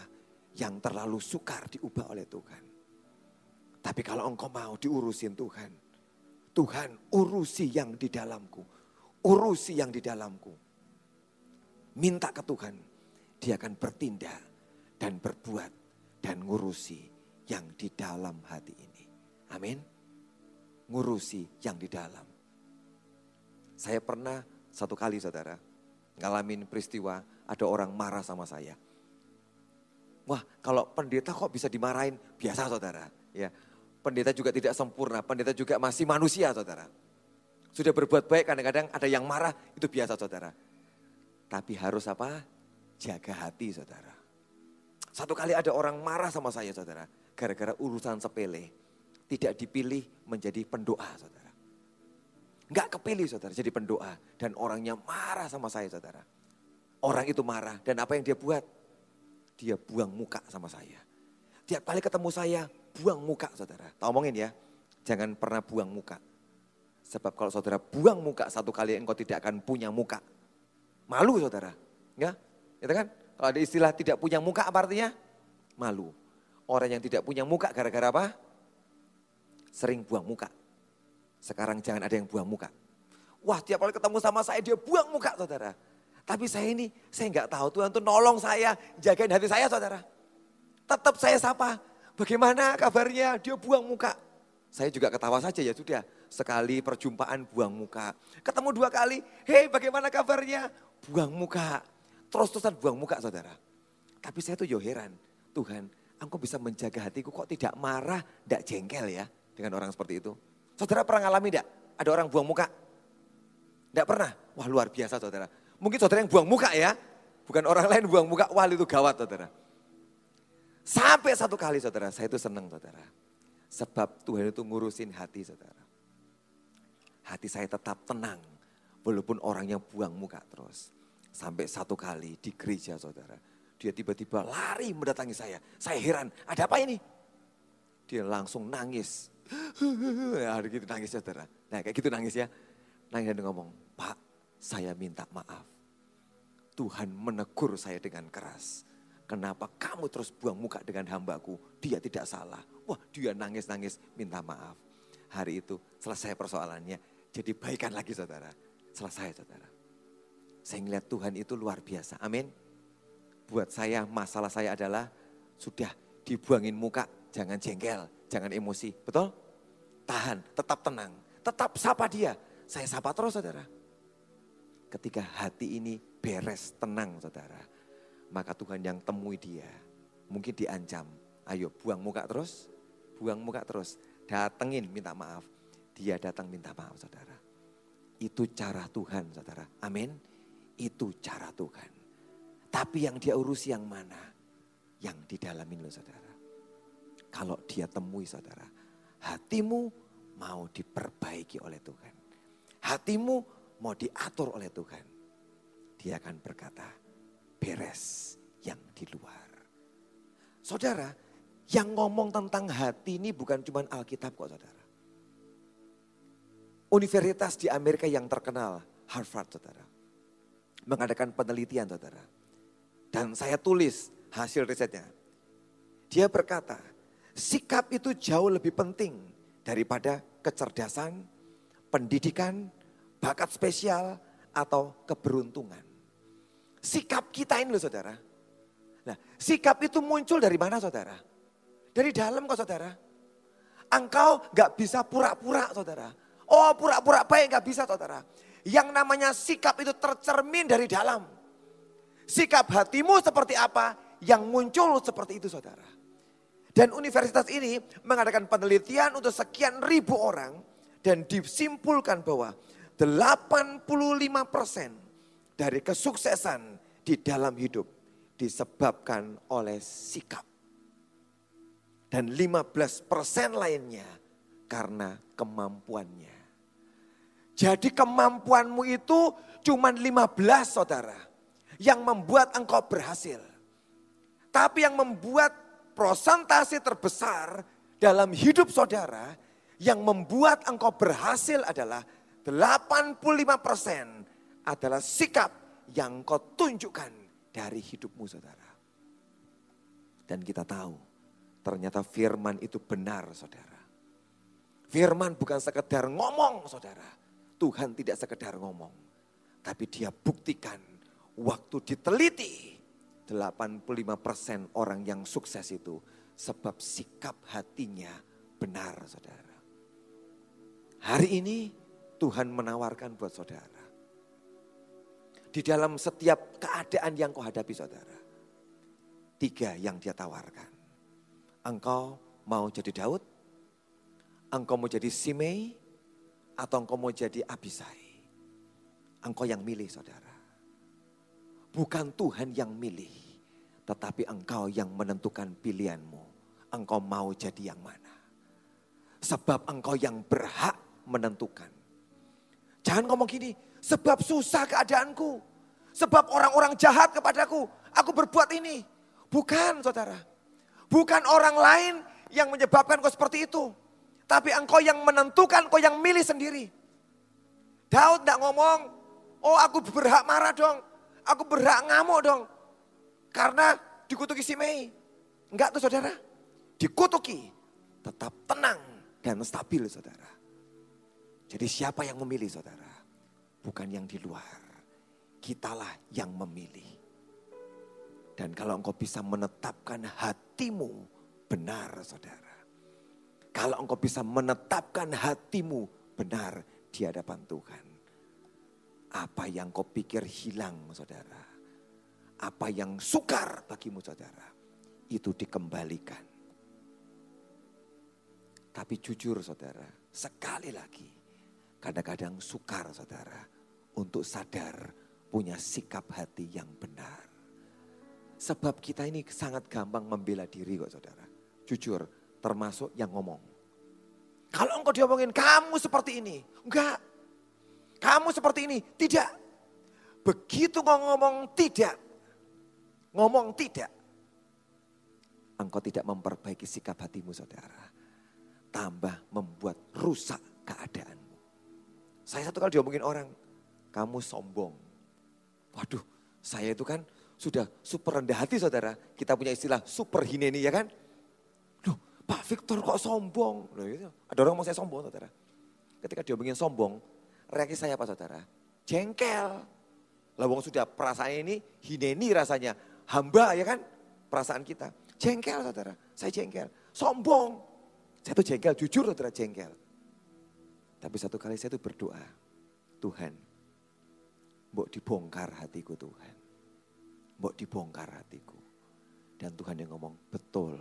yang terlalu sukar diubah oleh Tuhan. Tapi kalau engkau mau diurusin Tuhan, Tuhan urusi yang di dalamku, urusi yang di dalamku. Minta ke Tuhan, dia akan bertindak dan berbuat dan ngurusi yang di dalam hati ini. Amin. Ngurusi yang di dalam. Saya pernah satu kali saudara, ngalamin peristiwa ada orang marah sama saya. Wah kalau pendeta kok bisa dimarahin? Biasa saudara. Ya, Pendeta juga tidak sempurna, pendeta juga masih manusia saudara. Sudah berbuat baik kadang-kadang ada yang marah, itu biasa saudara. Tapi harus apa? Jaga hati saudara. Satu kali ada orang marah sama saya saudara. Gara-gara urusan sepele. Tidak dipilih menjadi pendoa saudara. Enggak kepilih saudara jadi pendoa. Dan orangnya marah sama saya saudara. Orang itu marah dan apa yang dia buat? Dia buang muka sama saya. Tiap kali ketemu saya, buang muka saudara. Tahu omongin ya, jangan pernah buang muka. Sebab kalau saudara buang muka satu kali engkau tidak akan punya muka. Malu saudara. Ya, itu kan? Kalau ada istilah tidak punya muka apa artinya? Malu. Orang yang tidak punya muka gara-gara apa? Sering buang muka. Sekarang jangan ada yang buang muka. Wah tiap kali ketemu sama saya dia buang muka saudara. Tapi saya ini, saya nggak tahu Tuhan tuh nolong saya, jagain hati saya saudara. Tetap saya sapa, bagaimana kabarnya? Dia buang muka. Saya juga ketawa saja ya sudah. Sekali perjumpaan buang muka. Ketemu dua kali, hei bagaimana kabarnya? Buang muka. Terus-terusan buang muka saudara. Tapi saya tuh yo heran, Tuhan engkau bisa menjaga hatiku kok tidak marah, tidak jengkel ya dengan orang seperti itu. Saudara pernah ngalami tidak? Ada orang buang muka? Tidak pernah? Wah luar biasa saudara. Mungkin saudara yang buang muka ya. Bukan orang lain buang muka, wah itu gawat saudara. Sampai satu kali saudara, saya itu senang saudara. Sebab Tuhan itu ngurusin hati saudara. Hati saya tetap tenang, walaupun orang yang buang muka terus. Sampai satu kali di gereja saudara, dia tiba-tiba lari mendatangi saya. Saya heran, ada apa ini? Dia langsung nangis. Ada gitu nangis saudara. Nah kayak gitu nangis ya. Nangis dan ngomong, Pak saya minta maaf. Tuhan menegur saya dengan keras. Kenapa kamu terus buang muka dengan hambaku? Dia tidak salah. Wah dia nangis-nangis minta maaf. Hari itu selesai persoalannya. Jadi baikan lagi saudara. Selesai saudara. Saya melihat Tuhan itu luar biasa. Amin. Buat saya masalah saya adalah sudah dibuangin muka. Jangan jengkel, jangan emosi. Betul? Tahan, tetap tenang. Tetap sapa dia. Saya sapa terus saudara ketika hati ini beres, tenang saudara. Maka Tuhan yang temui dia. Mungkin diancam, ayo buang muka terus, buang muka terus. Datengin minta maaf. Dia datang minta maaf saudara. Itu cara Tuhan saudara. Amin. Itu cara Tuhan. Tapi yang dia urusi yang mana? Yang di dalam ini loh saudara. Kalau dia temui saudara. Hatimu mau diperbaiki oleh Tuhan. Hatimu mau diatur oleh Tuhan, dia akan berkata, beres yang di luar. Saudara, yang ngomong tentang hati ini bukan cuma Alkitab kok saudara. Universitas di Amerika yang terkenal, Harvard saudara. Mengadakan penelitian saudara. Dan saya tulis hasil risetnya. Dia berkata, sikap itu jauh lebih penting daripada kecerdasan, pendidikan, bakat spesial, atau keberuntungan. Sikap kita ini loh saudara. Nah sikap itu muncul dari mana saudara? Dari dalam kok saudara. Engkau gak bisa pura-pura saudara. Oh pura-pura baik gak bisa saudara. Yang namanya sikap itu tercermin dari dalam. Sikap hatimu seperti apa, yang muncul seperti itu saudara. Dan universitas ini mengadakan penelitian untuk sekian ribu orang dan disimpulkan bahwa 85% dari kesuksesan di dalam hidup disebabkan oleh sikap. Dan 15% lainnya karena kemampuannya. Jadi kemampuanmu itu cuma 15 saudara. Yang membuat engkau berhasil. Tapi yang membuat prosentase terbesar dalam hidup saudara. Yang membuat engkau berhasil adalah 85% adalah sikap yang kau tunjukkan dari hidupmu saudara. Dan kita tahu ternyata firman itu benar saudara. Firman bukan sekedar ngomong saudara. Tuhan tidak sekedar ngomong. Tapi dia buktikan waktu diteliti 85% orang yang sukses itu sebab sikap hatinya benar saudara. Hari ini Tuhan menawarkan buat saudara. Di dalam setiap keadaan yang kau hadapi saudara. Tiga yang dia tawarkan. Engkau mau jadi Daud, engkau mau jadi Simei, atau engkau mau jadi Abisai. Engkau yang milih saudara. Bukan Tuhan yang milih, tetapi engkau yang menentukan pilihanmu. Engkau mau jadi yang mana. Sebab engkau yang berhak menentukan. Jangan ngomong gini, sebab susah keadaanku. Sebab orang-orang jahat kepadaku, aku berbuat ini. Bukan saudara. Bukan orang lain yang menyebabkan kau seperti itu. Tapi engkau yang menentukan, kau yang milih sendiri. Daud tidak ngomong, oh aku berhak marah dong. Aku berhak ngamuk dong. Karena dikutuki si Mei. Enggak tuh saudara. Dikutuki. Tetap tenang dan stabil saudara. Jadi siapa yang memilih saudara? Bukan yang di luar. Kitalah yang memilih. Dan kalau engkau bisa menetapkan hatimu benar saudara. Kalau engkau bisa menetapkan hatimu benar di hadapan Tuhan. Apa yang kau pikir hilang saudara. Apa yang sukar bagimu saudara. Itu dikembalikan. Tapi jujur saudara, sekali lagi Kadang-kadang sukar saudara untuk sadar punya sikap hati yang benar. Sebab kita ini sangat gampang membela diri kok saudara. Jujur termasuk yang ngomong. Kalau engkau diomongin kamu seperti ini. Enggak. Kamu seperti ini. Tidak. Begitu kau ngomong tidak. Ngomong tidak. Engkau tidak memperbaiki sikap hatimu saudara. Tambah membuat rusak keadaan. Saya satu kali diomongin orang, kamu sombong. Waduh, saya itu kan sudah super rendah hati saudara. Kita punya istilah super hineni ya kan. Pak Victor kok sombong? Loh, itu. Ada orang mau saya sombong saudara. Ketika diomongin sombong, reaksi saya apa saudara? Jengkel. Lawang sudah perasaan ini hineni rasanya. Hamba ya kan perasaan kita. Jengkel saudara, saya jengkel. Sombong. Saya tuh jengkel, jujur saudara jengkel. Tapi satu kali saya itu berdoa, Tuhan, mbok dibongkar hatiku Tuhan. Mbok dibongkar hatiku. Dan Tuhan yang ngomong, betul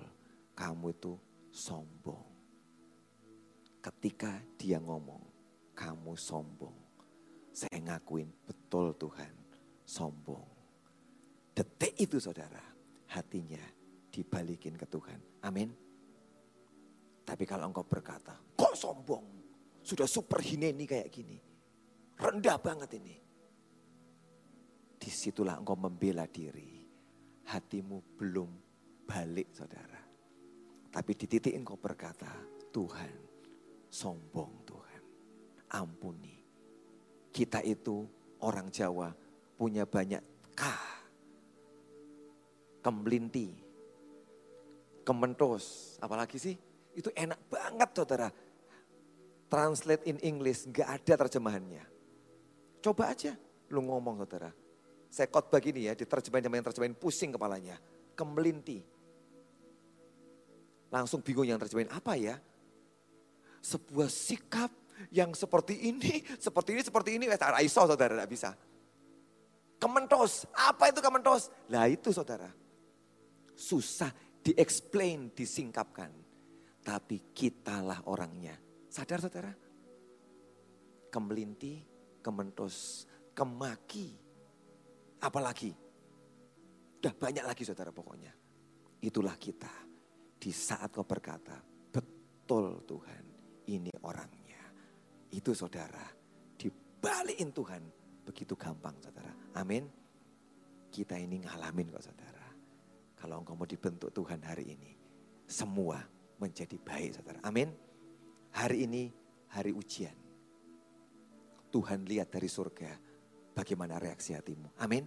kamu itu sombong. Ketika dia ngomong, kamu sombong. Saya ngakuin, betul Tuhan, sombong. Detik itu saudara, hatinya dibalikin ke Tuhan. Amin. Tapi kalau engkau berkata, kok sombong? Sudah super hineni kayak gini. Rendah banget ini. Di situlah engkau membela diri. Hatimu belum balik saudara. Tapi di titik engkau berkata, Tuhan sombong Tuhan. Ampuni. Kita itu orang Jawa punya banyak K. Kemlinti. Kementos. Apalagi sih? Itu enak banget saudara translate in English, nggak ada terjemahannya. Coba aja lu ngomong saudara. Saya khotbah gini ya, diterjemahin yang terjemahin pusing kepalanya. Kemelinti. Langsung bingung yang terjemahin, apa ya? Sebuah sikap yang seperti ini, seperti ini, seperti ini. Eh, iso saudara, tidak bisa. Kementos, apa itu kementos? Lah itu saudara. Susah diexplain, disingkapkan. Tapi kitalah orangnya. Sadar saudara? Kemelinti, kementos, kemaki. Apalagi? Udah banyak lagi saudara pokoknya. Itulah kita. Di saat kau berkata, betul Tuhan ini orangnya. Itu saudara, dibalikin Tuhan begitu gampang saudara. Amin. Kita ini ngalamin kok saudara. Kalau engkau mau dibentuk Tuhan hari ini. Semua menjadi baik saudara. Amin. Hari ini hari ujian. Tuhan lihat dari surga bagaimana reaksi hatimu. Amin.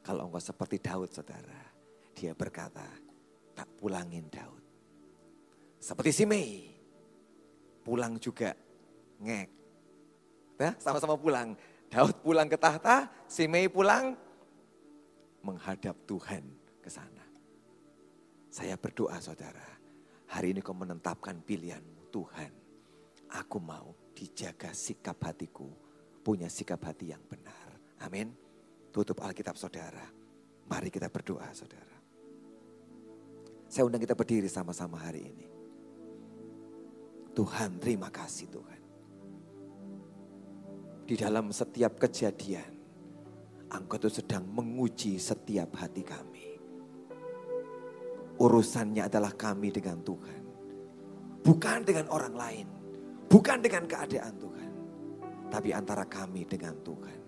Kalau engkau seperti Daud saudara. Dia berkata, tak pulangin Daud. Seperti si Mei, pulang juga ngek. Nah, sama-sama pulang. Daud pulang ke tahta, Simei pulang menghadap Tuhan ke sana. Saya berdoa saudara, hari ini kau menetapkan pilihanmu. Tuhan, aku mau dijaga sikap hatiku, punya sikap hati yang benar. Amin. Tutup Alkitab saudara. Mari kita berdoa saudara. Saya undang kita berdiri sama-sama hari ini. Tuhan terima kasih Tuhan di dalam setiap kejadian, Engkau itu sedang menguji setiap hati kami. Urusannya adalah kami dengan Tuhan. Bukan dengan orang lain. Bukan dengan keadaan Tuhan. Tapi antara kami dengan Tuhan.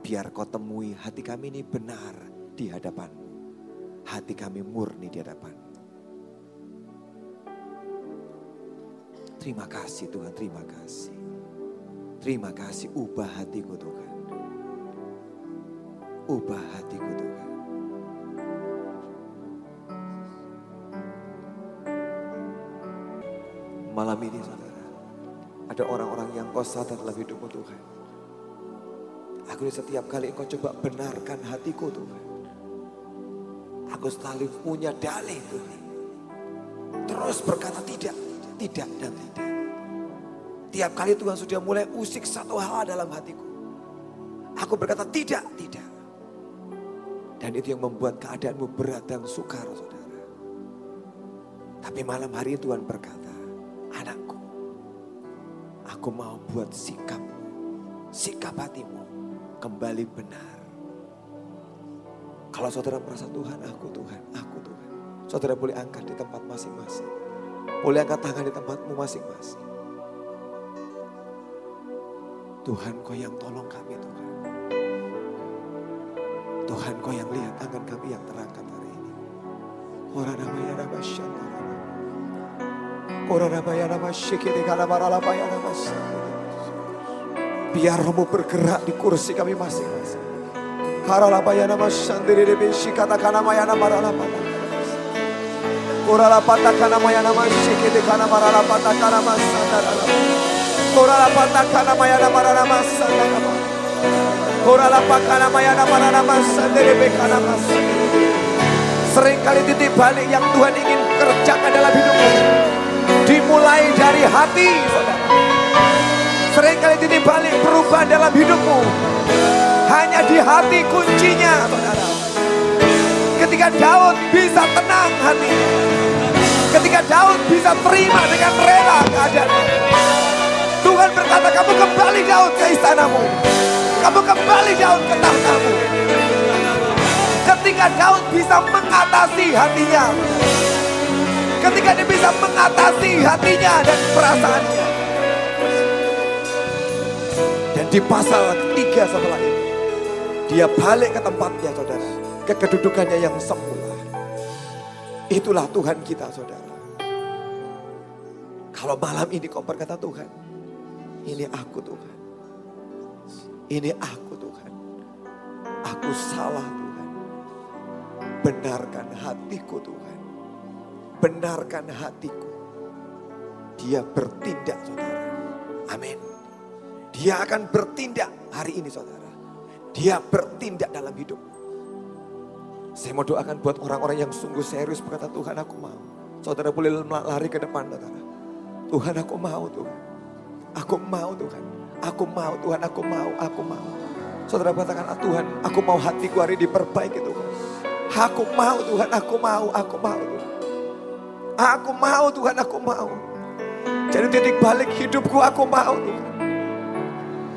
Biar kau temui hati kami ini benar di hadapanmu. Hati kami murni di hadapanmu. Terima kasih Tuhan, terima kasih. Terima kasih ubah hatiku Tuhan. Ubah hatiku Tuhan. Malam ini saudara, ada orang-orang yang kau sadar dalam hidupmu Tuhan. Aku setiap kali engkau coba benarkan hatiku Tuhan. Aku selalu punya dalih Tuhan. Terus berkata tidak, tidak dan tidak. Tiap kali Tuhan sudah mulai usik satu hal dalam hatiku. Aku berkata tidak, tidak. Dan itu yang membuat keadaanmu berat dan sukar saudara. Tapi malam hari Tuhan berkata, anakku, aku mau buat sikapmu, sikap hatimu kembali benar. Kalau saudara merasa Tuhan, aku Tuhan, aku Tuhan. Saudara boleh angkat di tempat masing-masing. Boleh angkat tangan di tempatmu masing-masing. Tuhan kau yang tolong kami Tuhan. Tuhan kau yang lihat tangan kami yang terangkat hari ini. Ora nama ya syantara. Ora nama syikiri kana maralapa ya nama Biar rohmu bergerak di kursi kami masing-masing. Karalapa ya nama sandiri de bisi kata kana maya nama maralapa. Ora lapata kana syikiri kana kana masandara. Korala patakana mayana marana masana nama. Korala pakana mayana marana masana bekana masana. Seringkali titik balik yang Tuhan ingin kerjakan dalam hidupmu. Dimulai dari hati, saudara. Seringkali titik balik perubahan dalam hidupmu. Hanya di hati kuncinya, saudara. Ketika Daud bisa tenang hatinya. Ketika Daud bisa terima dengan rela keadaannya. Tuhan berkata kamu kembali Daud ke istanamu. Kamu kembali Daud ke tahtamu. Ketika Daud bisa mengatasi hatinya. Ketika dia bisa mengatasi hatinya dan perasaannya. Dan di pasal ketiga setelah ini. Dia balik ke tempatnya saudara. Ke kedudukannya yang semula. Itulah Tuhan kita saudara. Kalau malam ini kau berkata Tuhan, ini aku Tuhan. Ini aku Tuhan. Aku salah Tuhan. Benarkan hatiku Tuhan. Benarkan hatiku. Dia bertindak saudara. Amin. Dia akan bertindak hari ini saudara. Dia bertindak dalam hidup. Saya mau doakan buat orang-orang yang sungguh serius berkata Tuhan aku mau. Saudara boleh lari ke depan saudara. Tuhan aku mau Tuhan. Aku mau Tuhan. Aku mau Tuhan, aku mau, aku mau. Saudara katakan, ah, Tuhan aku mau hatiku hari diperbaiki Tuhan. Aku mau Tuhan, aku mau, aku mau Tuhan. Aku mau Tuhan, aku mau. Jadi titik balik hidupku aku mau Tuhan.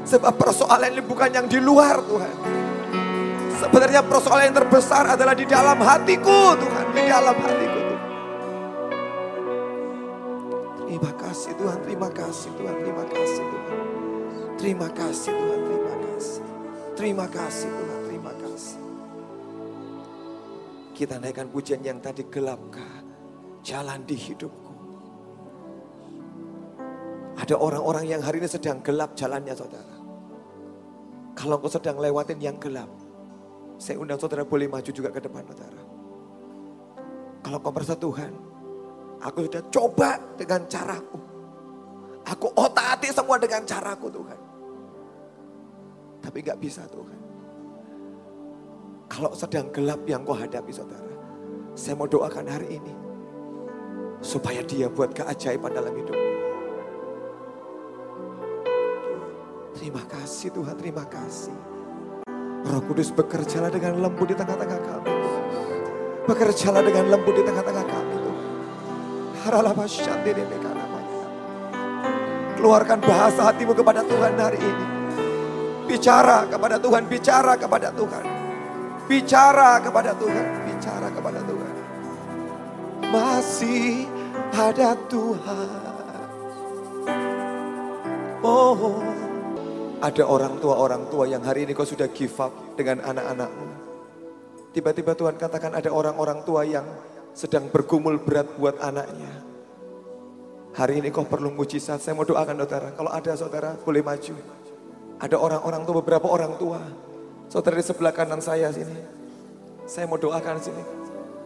Sebab persoalan ini bukan yang di luar Tuhan. Sebenarnya persoalan yang terbesar adalah di dalam hatiku Tuhan. Di dalam hatiku Tuhan. Terima kasih Tuhan, terima kasih Tuhan, terima kasih Tuhan. Terima kasih Tuhan, terima kasih. Terima kasih Tuhan, terima kasih. Kita naikkan pujian yang tadi gelapkah jalan di hidupku. Ada orang-orang yang hari ini sedang gelap jalannya saudara. Kalau kau sedang lewatin yang gelap, saya undang saudara boleh maju juga ke depan saudara. Kalau kau merasa Tuhan, aku sudah coba dengan caraku. Aku otak hati semua dengan caraku Tuhan. Tapi gak bisa Tuhan. Kalau sedang gelap yang kau hadapi saudara. Saya mau doakan hari ini. Supaya dia buat keajaiban dalam hidupmu. Terima kasih Tuhan, terima kasih. Roh Kudus bekerjalah dengan lembut di tengah-tengah kami. Bekerjalah dengan lembut di tengah-tengah kami. Keluarkan bahasa hatimu kepada Tuhan hari ini. Bicara kepada Tuhan, bicara kepada Tuhan. Bicara kepada Tuhan, bicara kepada Tuhan. Masih ada Tuhan. Oh, ada orang tua-orang tua yang hari ini kau sudah give up dengan anak-anakmu. Tiba-tiba Tuhan katakan ada orang-orang tua yang sedang bergumul berat buat anaknya. Hari ini kau perlu mujizat. Saya mau doakan saudara. Kalau ada saudara boleh maju. Ada orang-orang tua, beberapa orang tua. Saudara di sebelah kanan saya sini. Saya mau doakan sini.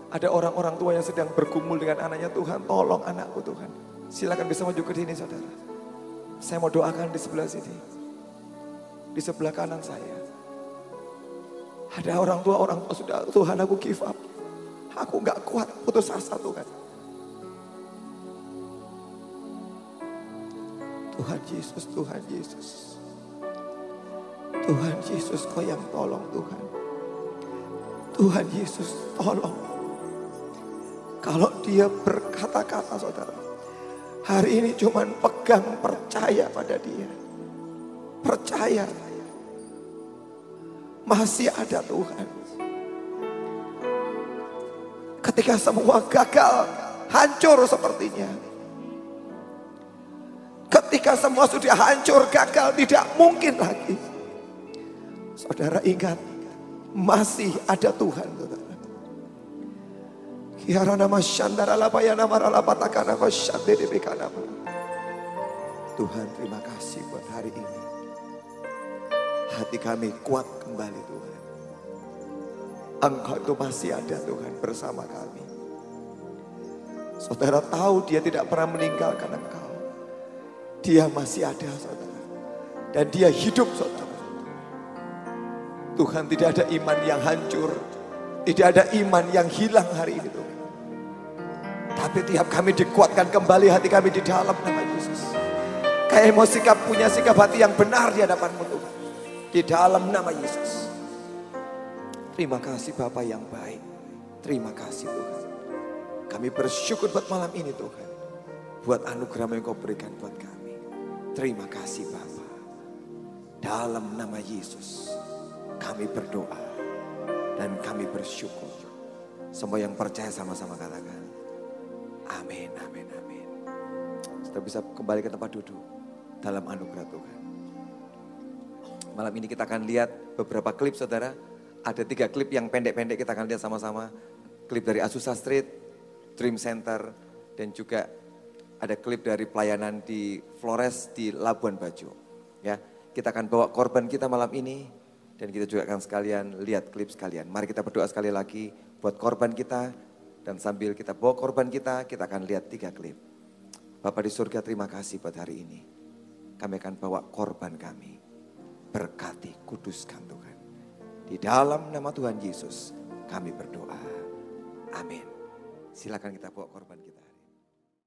Ada orang-orang tua yang sedang bergumul dengan anaknya. Tuhan tolong anakku Tuhan. Silakan bisa maju ke sini saudara. Saya mau doakan di sebelah sini di sebelah kanan saya. Ada orang tua, orang tua sudah, Tuhan aku give up. Aku gak kuat, putus asa Tuhan. Tuhan Yesus, Tuhan Yesus. Tuhan Yesus kau yang tolong Tuhan. Tuhan Yesus tolong. Kalau dia berkata-kata saudara. Hari ini cuman pegang percaya pada dia. Percaya masih ada Tuhan. Ketika semua gagal, hancur sepertinya. Ketika semua sudah hancur, gagal, tidak mungkin lagi. Saudara ingat, masih ada Tuhan. Saudara. nama Tuhan terima kasih buat hari ini hati kami kuat kembali Tuhan. Engkau itu masih ada Tuhan bersama kami. Saudara tahu dia tidak pernah meninggalkan engkau. Dia masih ada saudara. Dan dia hidup saudara. Tuhan tidak ada iman yang hancur. Tidak ada iman yang hilang hari ini Tuhan. Tapi tiap kami dikuatkan kembali hati kami di dalam nama Yesus. Kayak mau sikap punya sikap hati yang benar di hadapanmu Tuhan. Di dalam nama Yesus. Terima kasih Bapak yang baik. Terima kasih Tuhan. Kami bersyukur buat malam ini Tuhan. Buat anugerah yang kau berikan buat kami. Terima kasih Bapak. Dalam nama Yesus. Kami berdoa. Dan kami bersyukur. Semua yang percaya sama-sama katakan. Amin, amin, amin. Kita bisa kembali ke tempat duduk. Dalam anugerah Tuhan. Malam ini kita akan lihat beberapa klip saudara. Ada tiga klip yang pendek-pendek kita akan lihat sama-sama. Klip dari Azusa Street, Dream Center, dan juga ada klip dari pelayanan di Flores di Labuan Bajo. Ya, kita akan bawa korban kita malam ini dan kita juga akan sekalian lihat klip sekalian. Mari kita berdoa sekali lagi buat korban kita dan sambil kita bawa korban kita, kita akan lihat tiga klip. Bapak di surga terima kasih buat hari ini. Kami akan bawa korban kami berkati, kuduskan Tuhan. Di dalam nama Tuhan Yesus kami berdoa. Amin. Silakan kita bawa korban.